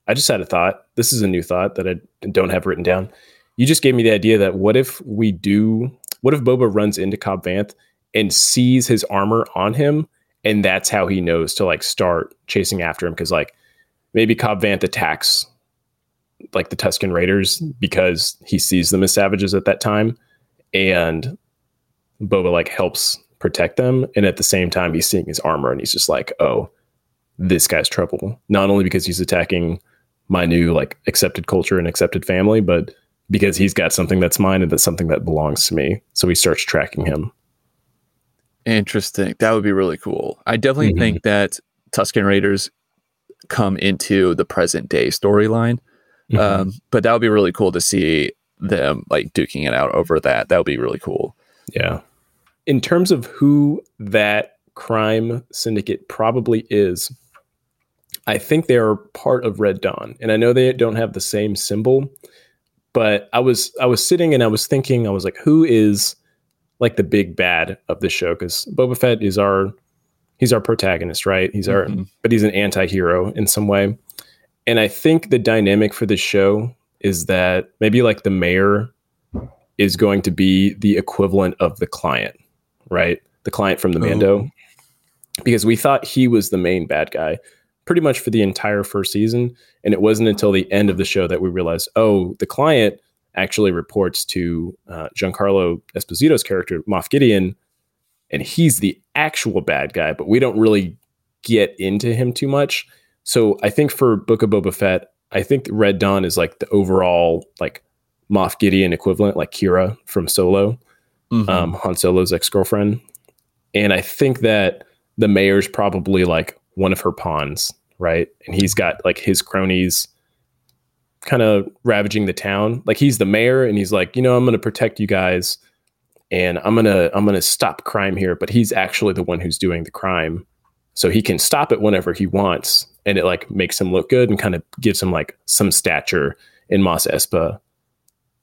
Speaker 1: I just had a thought. This is a new thought that I don't have written down. You just gave me the idea that what if we do? What if Boba runs into Cobb Vanth and sees his armor on him, and that's how he knows to like start chasing after him? Because like maybe Cobb Vanth attacks like the Tusken Raiders because he sees them as savages at that time, and Boba like helps protect them, and at the same time he's seeing his armor and he's just like, oh, this guy's trouble. Not only because he's attacking my new like accepted culture and accepted family, but because he's got something that's mine and that's something that belongs to me. So he starts tracking him.
Speaker 2: Interesting. That would be really cool. I definitely mm-hmm. think that Tusken Raiders come into the present day storyline Mm-hmm. Um, but that would be really cool to see them like duking it out over that. That would be really cool.
Speaker 1: Yeah. In terms of who that crime syndicate probably is, I think they are part of Red Dawn. And I know they don't have the same symbol, but I was I was sitting and I was thinking, I was like, who is like the big bad of the show? Because Boba Fett is our he's our protagonist, right? He's mm-hmm. our but he's an anti-hero in some way. And I think the dynamic for the show is that maybe like the mayor is going to be the equivalent of the client, right? The client from the Mando. Oh. Because we thought he was the main bad guy pretty much for the entire first season. And it wasn't until the end of the show that we realized, oh, the client actually reports to uh, Giancarlo Esposito's character, Moff Gideon, and he's the actual bad guy, but we don't really get into him too much. So I think for Book of Boba Fett, I think Red Dawn is like the overall like Moff Gideon equivalent, like Qi'ra from Solo, mm-hmm. um, Han Solo's ex girlfriend, and I think that the mayor's probably like one of her pawns, right? And he's got like his cronies kind of ravaging the town. Like he's the mayor, and he's like, you know, I'm going to protect you guys, and I'm gonna I'm gonna stop crime here. But he's actually the one who's doing the crime, so he can stop it whenever he wants and it like makes him look good and kind of gives him like some stature in Mos Espa.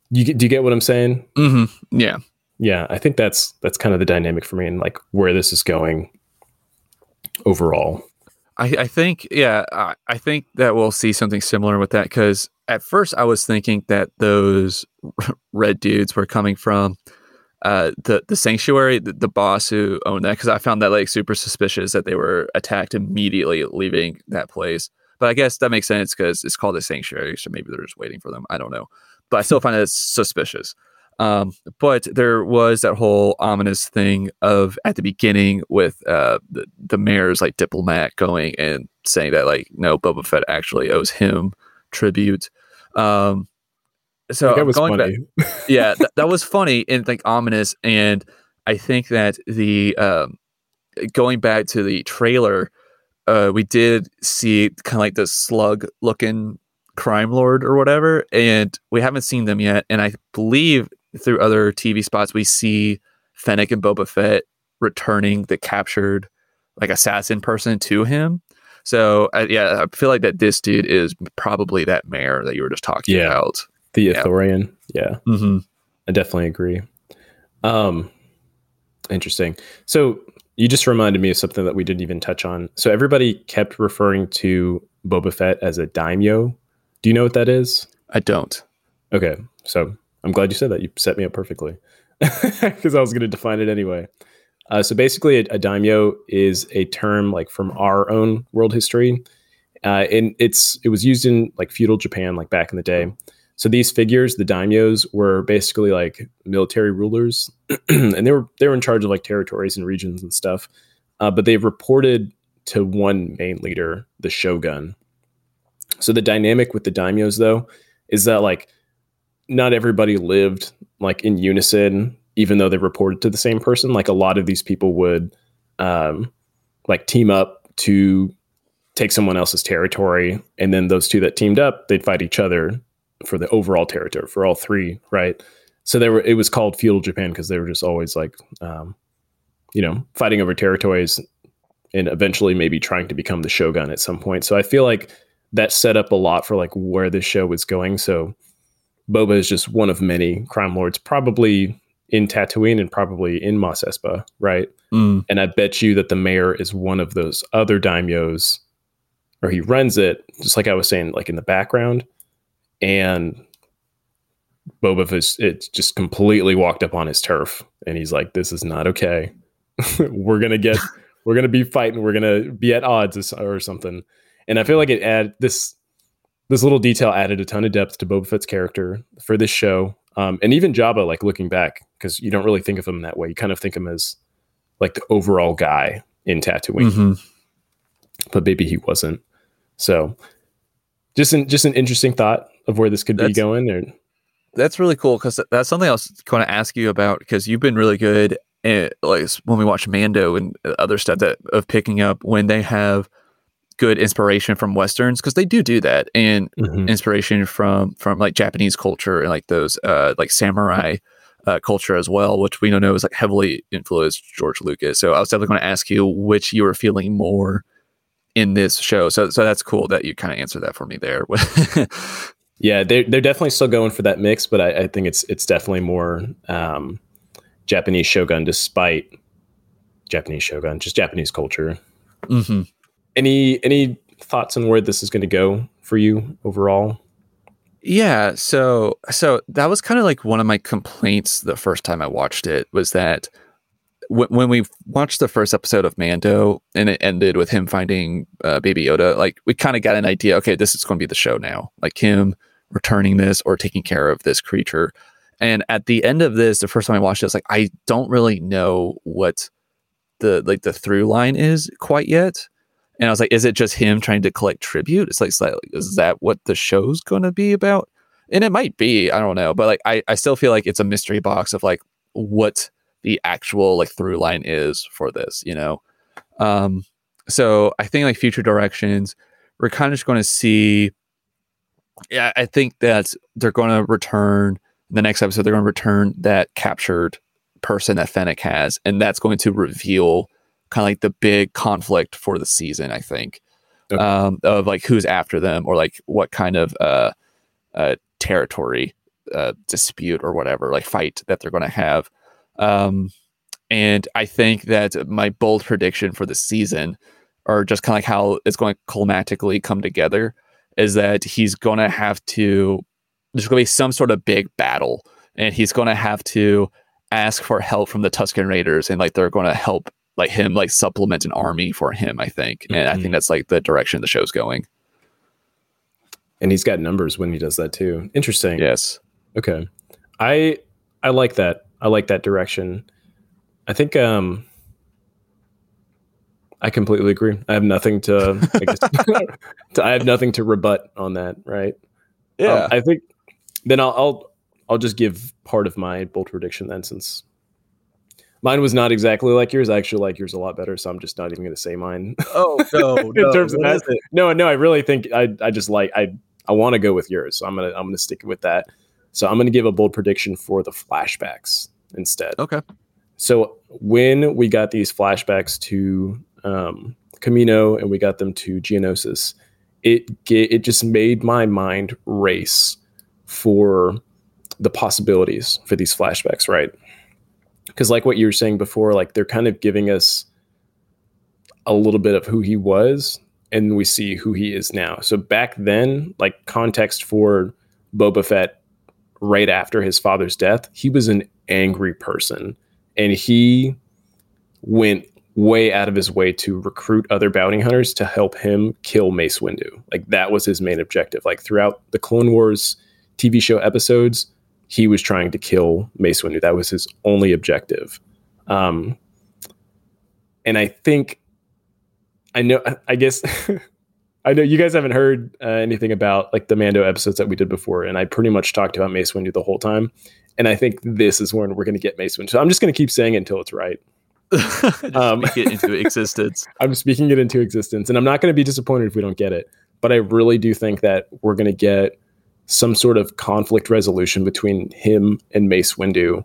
Speaker 1: You do you get what I'm saying?
Speaker 2: Mm-hmm. Yeah,
Speaker 1: yeah. I think that's that's kind of the dynamic for me and like where this is going overall.
Speaker 2: I, I think yeah, I, I think that we'll see something similar with that because at first I was thinking that those red dudes were coming from uh, the the sanctuary, the, the boss who owned that, because I found that like super suspicious that they were attacked immediately leaving that place. But I guess that makes sense because it's called a sanctuary, so maybe they're just waiting for them. I don't know, but I still find it suspicious. Um, but there was that whole ominous thing of at the beginning with uh, the, the mayor's like diplomat going and saying that like no, Boba Fett actually owes him tribute. Um, so
Speaker 1: that was funny.
Speaker 2: Back, yeah, th- that was funny and like ominous. And I think that the um, going back to the trailer, uh, we did see kind of like the slug looking crime lord or whatever, and we haven't seen them yet. And I believe through other TV spots, we see Fennec and Boba Fett returning the captured like assassin person to him. So uh, yeah, I feel like that this dude is probably that mayor that you were just talking yeah. about.
Speaker 1: The Ithorian. Yeah.
Speaker 2: Mm-hmm.
Speaker 1: I definitely agree. Um, interesting. So you just reminded me of something that we didn't even touch on. So everybody kept referring to Boba Fett as a daimyo. Do you know what that is?
Speaker 2: I don't.
Speaker 1: Okay, so I'm glad you said that. You set me up perfectly because I was going to define it anyway. Uh, so basically, a, a, daimyo is a term like from our own world history, uh, and it's it was used in like feudal Japan, like back in the day. So these figures, the daimyos, were basically like military rulers, and they were they were in charge of like territories and regions and stuff. Uh, but they've reported to one main leader, the shogun. So the dynamic with the daimyos, though, is that like not everybody lived like in unison, even though they reported to the same person. Like a lot of these people would um, like team up to take someone else's territory, and then those two that teamed up, they'd fight each other for the overall territory for all three, right? So they were. It was called feudal Japan because they were just always like, um, you know, fighting over territories, and eventually maybe trying to become the shogun at some point. So I feel like that set up a lot for like where this show was going. So Boba is just one of many crime lords, probably in Tatooine and probably in Mos Espa, right?
Speaker 2: Mm.
Speaker 1: And I bet you that the mayor is one of those other daimyos, or he runs it, just like I was saying, like in the background and Boba is it just completely walked up on his turf, and he's like, "This is not okay. we're gonna get, we're gonna be fighting. We're gonna be at odds or something." And I feel like it add this this little detail added a ton of depth to Boba Fett's character for this show, um, and even Jabba. Like looking back, because you don't really think of him that way. You kind of think of him as like the overall guy in Tatooine,
Speaker 2: mm-hmm.
Speaker 1: but maybe he wasn't. So, just an just an interesting thought of where this could that's, be going? Or
Speaker 2: that's really cool because that's something I was going to ask you about because you've been really good at, like when we watch Mando and other stuff that of picking up when they have good inspiration from westerns because they do do that and mm-hmm. inspiration from from like Japanese culture and like those uh like samurai uh, culture as well, which we don't know is like heavily influenced George Lucas. So I was definitely going to ask you which you were feeling more in this show. So so that's cool that you kind of answered that for me there.
Speaker 1: Yeah, they're they're definitely still going for that mix, but I, I think it's it's definitely more um, Japanese shogun, despite Japanese shogun, just Japanese culture.
Speaker 2: Mm-hmm.
Speaker 1: Any any thoughts on where this is going to go for you overall?
Speaker 2: Yeah, so so that was kind of like one of my complaints the first time I watched it was that w- when we watched the first episode of Mando and it ended with him finding uh, Baby Yoda, like we kind of got an idea. Okay, this is going to be the show now. Like him returning this or taking care of this creature. And at the end of this, the first time I watched it, I was like, I don't really know what the like the through line is quite yet. And I was like, is it just him trying to collect tribute? It's like, is that what the show's going to be about? And it might be, I don't know, but like, I, I still feel like it's a mystery box of like what the actual like through line is for this, you know? Um, so I think like future directions, we're kind of just going to see yeah, I think that they're going to return the next episode. They're going to return that captured person that Fennec has, and that's going to reveal kind of like the big conflict for the season. I think okay. um, of like who's after them or like what kind of uh, uh, territory uh, dispute or whatever like fight that they're going to have. Um, and I think that my bold prediction for the season, or just kind of like how it's going to climatically come together, is that he's going to have to, there's going to be some sort of big battle and he's going to have to ask for help from the Tusken Raiders and like they're going to help like him like supplement an army for him, I think. And mm-hmm. I think mm-hmm. that's like the direction the show's going.
Speaker 1: And he's got numbers when he does that too. Interesting.
Speaker 2: Yes.
Speaker 1: Okay. I I like that. I like that direction. I think um I completely agree. I have nothing to, I, guess, to, I have nothing to rebut on that. Right.
Speaker 2: Yeah.
Speaker 1: Um, I think then I'll, I'll, I'll just give part of my bold prediction then, since mine was not exactly like yours. I actually like yours a lot better, so I'm just not even going to say mine.
Speaker 2: Oh no! in
Speaker 1: no, terms of that, no, no, I really think I, I just like I, I want to go with yours, so I'm gonna, I'm gonna stick with that. So I'm gonna give a bold prediction for the flashbacks instead.
Speaker 2: Okay.
Speaker 1: So when we got these flashbacks to um, Kamino and we got them to Geonosis, it it just made my mind race for the possibilities for these flashbacks, right? Because, like what you were saying before, like they're kind of giving us a little bit of who he was, and we see who he is now. So, back then, like context for Boba Fett right after his father's death, he was an angry person and he went way out of his way to recruit other bounty hunters to help him kill Mace Windu. Like that was his main objective. Like throughout the Clone Wars TV show episodes, he was trying to kill Mace Windu. That was his only objective. Um, and I think I know. I guess I know you guys haven't heard uh, anything about like the Mando episodes that we did before, and I pretty much talked about Mace Windu the whole time. And I think this is when we're going to get Mace Windu. So I'm just going to keep saying it until it's right.
Speaker 2: um, it into existence.
Speaker 1: I'm speaking it into existence, and I'm not going to be disappointed if we don't get it. But I really do think that we're going to get some sort of conflict resolution between him and Mace Windu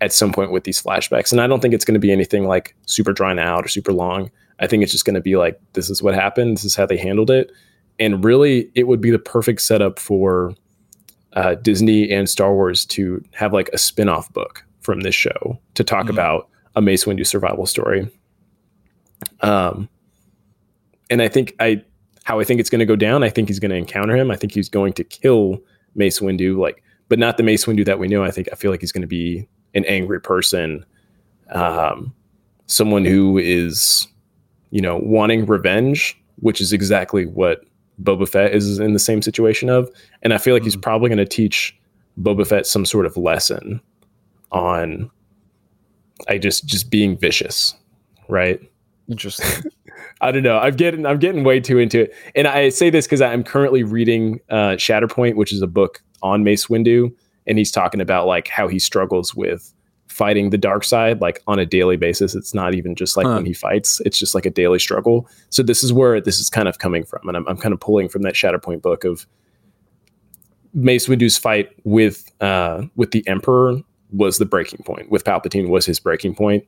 Speaker 1: at some point with these flashbacks. And I don't think it's going to be anything like super drawn out or super long. I think it's just going to be like, this is what happened. This is how they handled it. And really, it would be the perfect setup for uh, Disney and Star Wars to have like a spin off book from this show to talk mm-hmm. about a Mace Windu survival story. Um, and I think I, how I think it's going to go down, I think he's going to encounter him. I think he's going to kill Mace Windu, like, but not the Mace Windu that we know. I think I feel like he's going to be an angry person, um, someone who is you know, wanting revenge, which is exactly what Boba Fett is in the same situation of. And I feel like he's mm. probably going to teach Boba Fett some sort of lesson on I just just being vicious, right?
Speaker 2: Interesting.
Speaker 1: I don't know. I'm getting I'm getting way too into it, and I say this because I'm currently reading uh, Shatterpoint, which is a book on Mace Windu, and he's talking about like how he struggles with fighting the dark side like on a daily basis. It's not even just like huh. when he fights, it's just like a daily struggle. So this is where this is kind of coming from. And I'm, I'm kind of pulling from that Shatterpoint book of Mace Windu's fight with uh, with the Emperor was the breaking point. With Palpatine was his breaking point,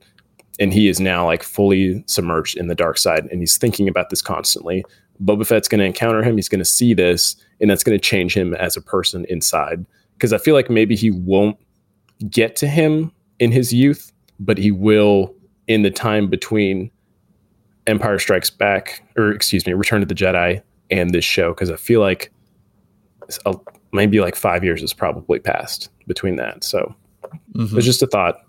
Speaker 1: and he is now like fully submerged in the dark side, and he's thinking about this constantly. Boba Fett's going to encounter him. He's going to see this, and that's going to change him as a person inside. Because I feel like maybe he won't get to him in his youth, but he will in the time between Empire Strikes Back, or excuse me, Return of the Jedi and this show, because I feel like a, maybe like five years has probably passed between that. So mm-hmm. it's just a thought.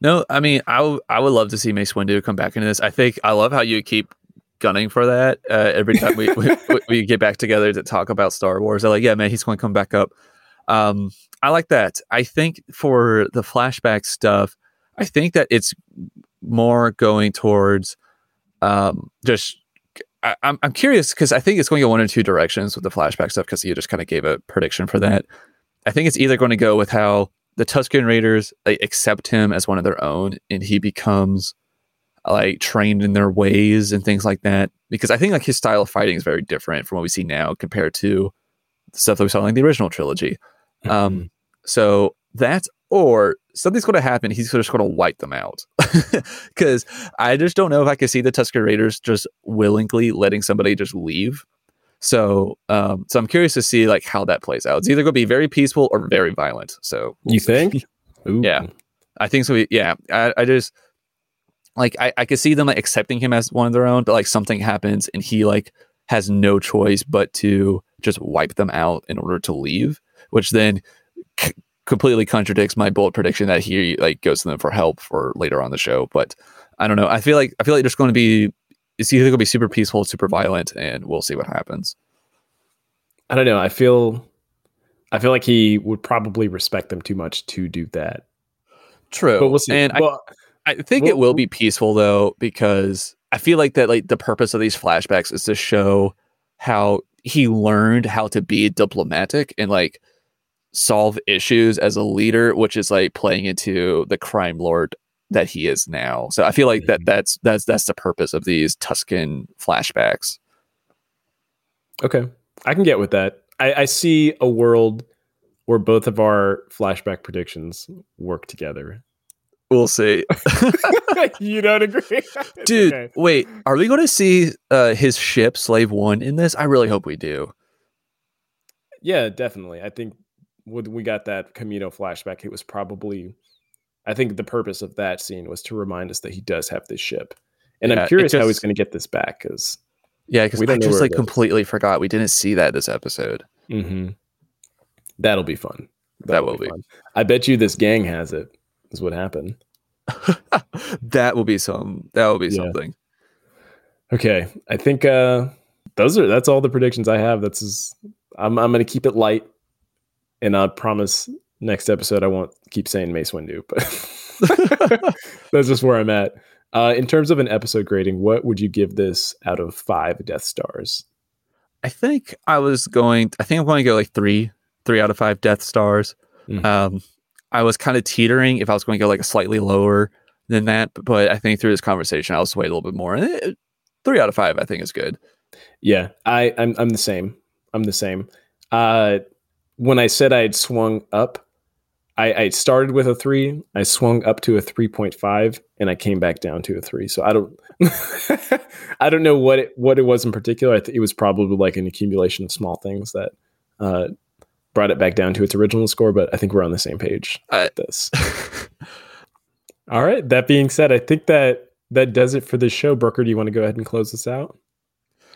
Speaker 2: No, I mean, I, w- I would love to see Mace Windu come back into this. I think I love how you keep gunning for that uh, every time we, we, we get back together to talk about Star Wars. I'm like, yeah, man, he's going to come back up. Um, I like that. I think for the flashback stuff, I think that it's more going towards um, just. I, am I'm curious because I think it's going to go one or two directions with the flashback stuff because you just kind of gave a prediction for that. I think it's either going to go with how the Tusken Raiders like, accept him as one of their own and he becomes like trained in their ways and things like that. Because I think like his style of fighting is very different from what we see now compared to the stuff that we saw in like, the original trilogy. Um, mm-hmm. so that's or something's going to happen. He's just going to wipe them out because I just don't know if I can see the Tusken Raiders just willingly letting somebody just leave. So, um, so I'm curious to see like how that plays out. It's either going to be very peaceful or very violent. So
Speaker 1: you think?
Speaker 2: Ooh. Yeah, I think so. Yeah, I, I just like I, I could see them like accepting him as one of their own, but like something happens and he like has no choice but to just wipe them out in order to leave which then c- completely contradicts my bold prediction that he like goes to them for help for later on the show. But I don't know. I feel like I feel like there's going to be it's either going to be super peaceful, super violent, and we'll see what happens.
Speaker 1: I don't know. I feel I feel like he would probably respect them too much to do that.
Speaker 2: True, but we'll see. And well, I, I think we'll, it will be peaceful though because I feel like that like the purpose of these flashbacks is to show how he learned how to be diplomatic and like solve issues as a leader, which is like playing into the crime lord that he is now. So I feel like that mm-hmm. that's that's that's the purpose of these Tusken flashbacks.
Speaker 1: Okay, I can get with that. I, I see a world where both of our flashback predictions work together.
Speaker 2: We'll see.
Speaker 1: you don't agree,
Speaker 2: dude? Okay. Wait, are we going to see uh, his ship, Slave One, in this? I really hope we do
Speaker 1: Yeah, definitely. I think when we got that Kamino flashback, it was probably, I think the purpose of that scene was to remind us that he does have this ship. And
Speaker 2: Yeah,
Speaker 1: I'm curious how he's going to get this back because
Speaker 2: Yeah, because
Speaker 1: We
Speaker 2: I just like completely forgot we didn't see that this episode.
Speaker 1: hmm that'll be fun.
Speaker 2: That will be.
Speaker 1: fun. I bet you this gang has it. Is what happened.
Speaker 2: that will be some. That will be
Speaker 1: Yeah.
Speaker 2: something.
Speaker 1: Okay, I think uh those are that's all the predictions I have. That's as, I'm I'm going to keep it light, and I promise next episode I won't keep saying Mace Windu, but that's just where I'm at. Uh, in terms of an episode grading, what would you give this out of five Death Stars?
Speaker 2: I think I was going. I think I'm going to go like three, three out of five Death Stars.
Speaker 1: Mhm.
Speaker 2: Um, I was kind of teetering if I was going to go like a slightly lower than that, but, but I think through this conversation I'll sway a little bit more. And it, three out of five, I think, is good.
Speaker 1: Yeah, I I'm I'm the same. I'm the same. Uh, when I said I had swung up, I, I started with a three. I swung up to a three point five, and I came back down to a three. So I don't, I don't know what it what it was in particular. I think it was probably like an accumulation of small things that uh, brought it back down to its original score. But I think we're on the same page with this. All right. That being said, I think that that does it for this show. Brucker, do you want to go ahead and close this out?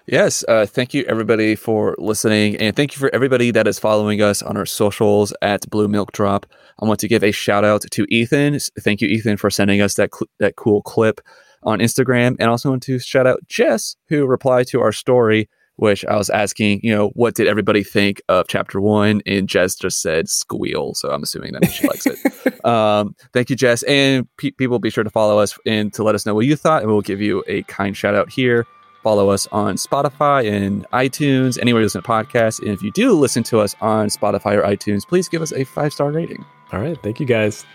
Speaker 2: Yes. Uh, thank you, everybody, for listening. And thank you for everybody that is following us on our socials at Blue Milk Drop. I want to give a shout out to Ethan. Thank you, Ethan, for sending us that, cl- that cool clip on Instagram. And also want to shout out Jess, who replied to our story, which I was asking, you know, what did everybody think of chapter one? And Jess just said squeal. So I'm assuming that she likes it. Um, thank you, Jess. And pe- people be sure to follow us and to let us know what you thought. And we'll give you a kind shout out here. Follow us on Spotify and iTunes, anywhere you listen to podcasts. And if you do listen to us on Spotify or iTunes, please give us a five star rating.
Speaker 1: All right. Thank you guys.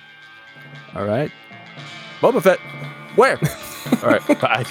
Speaker 2: All right. Boba Fett, where? All right. Bye.